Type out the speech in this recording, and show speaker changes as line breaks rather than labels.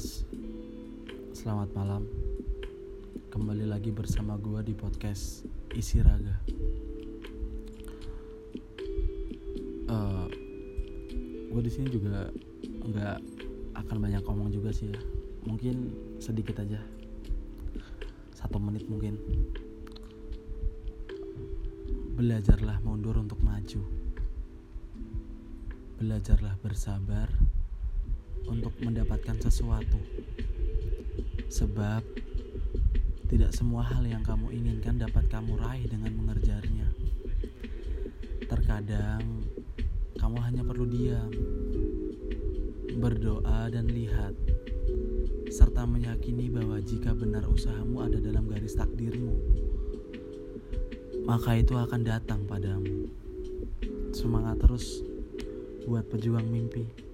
guys, selamat malam. Kembali lagi bersama gue di podcast Isi Raga. Uh, gue di sini juga nggak akan banyak ngomong juga sih ya. Mungkin sedikit aja, satu menit mungkin. Belajarlah mundur untuk maju. Belajarlah bersabar untuk mendapatkan sesuatu, sebab tidak semua hal yang kamu inginkan dapat kamu raih dengan mengerjarnya. Terkadang kamu hanya perlu diam, berdoa, dan lihat, serta meyakini bahwa jika benar usahamu ada dalam garis takdirmu, maka itu akan datang padamu. Semangat terus buat pejuang mimpi.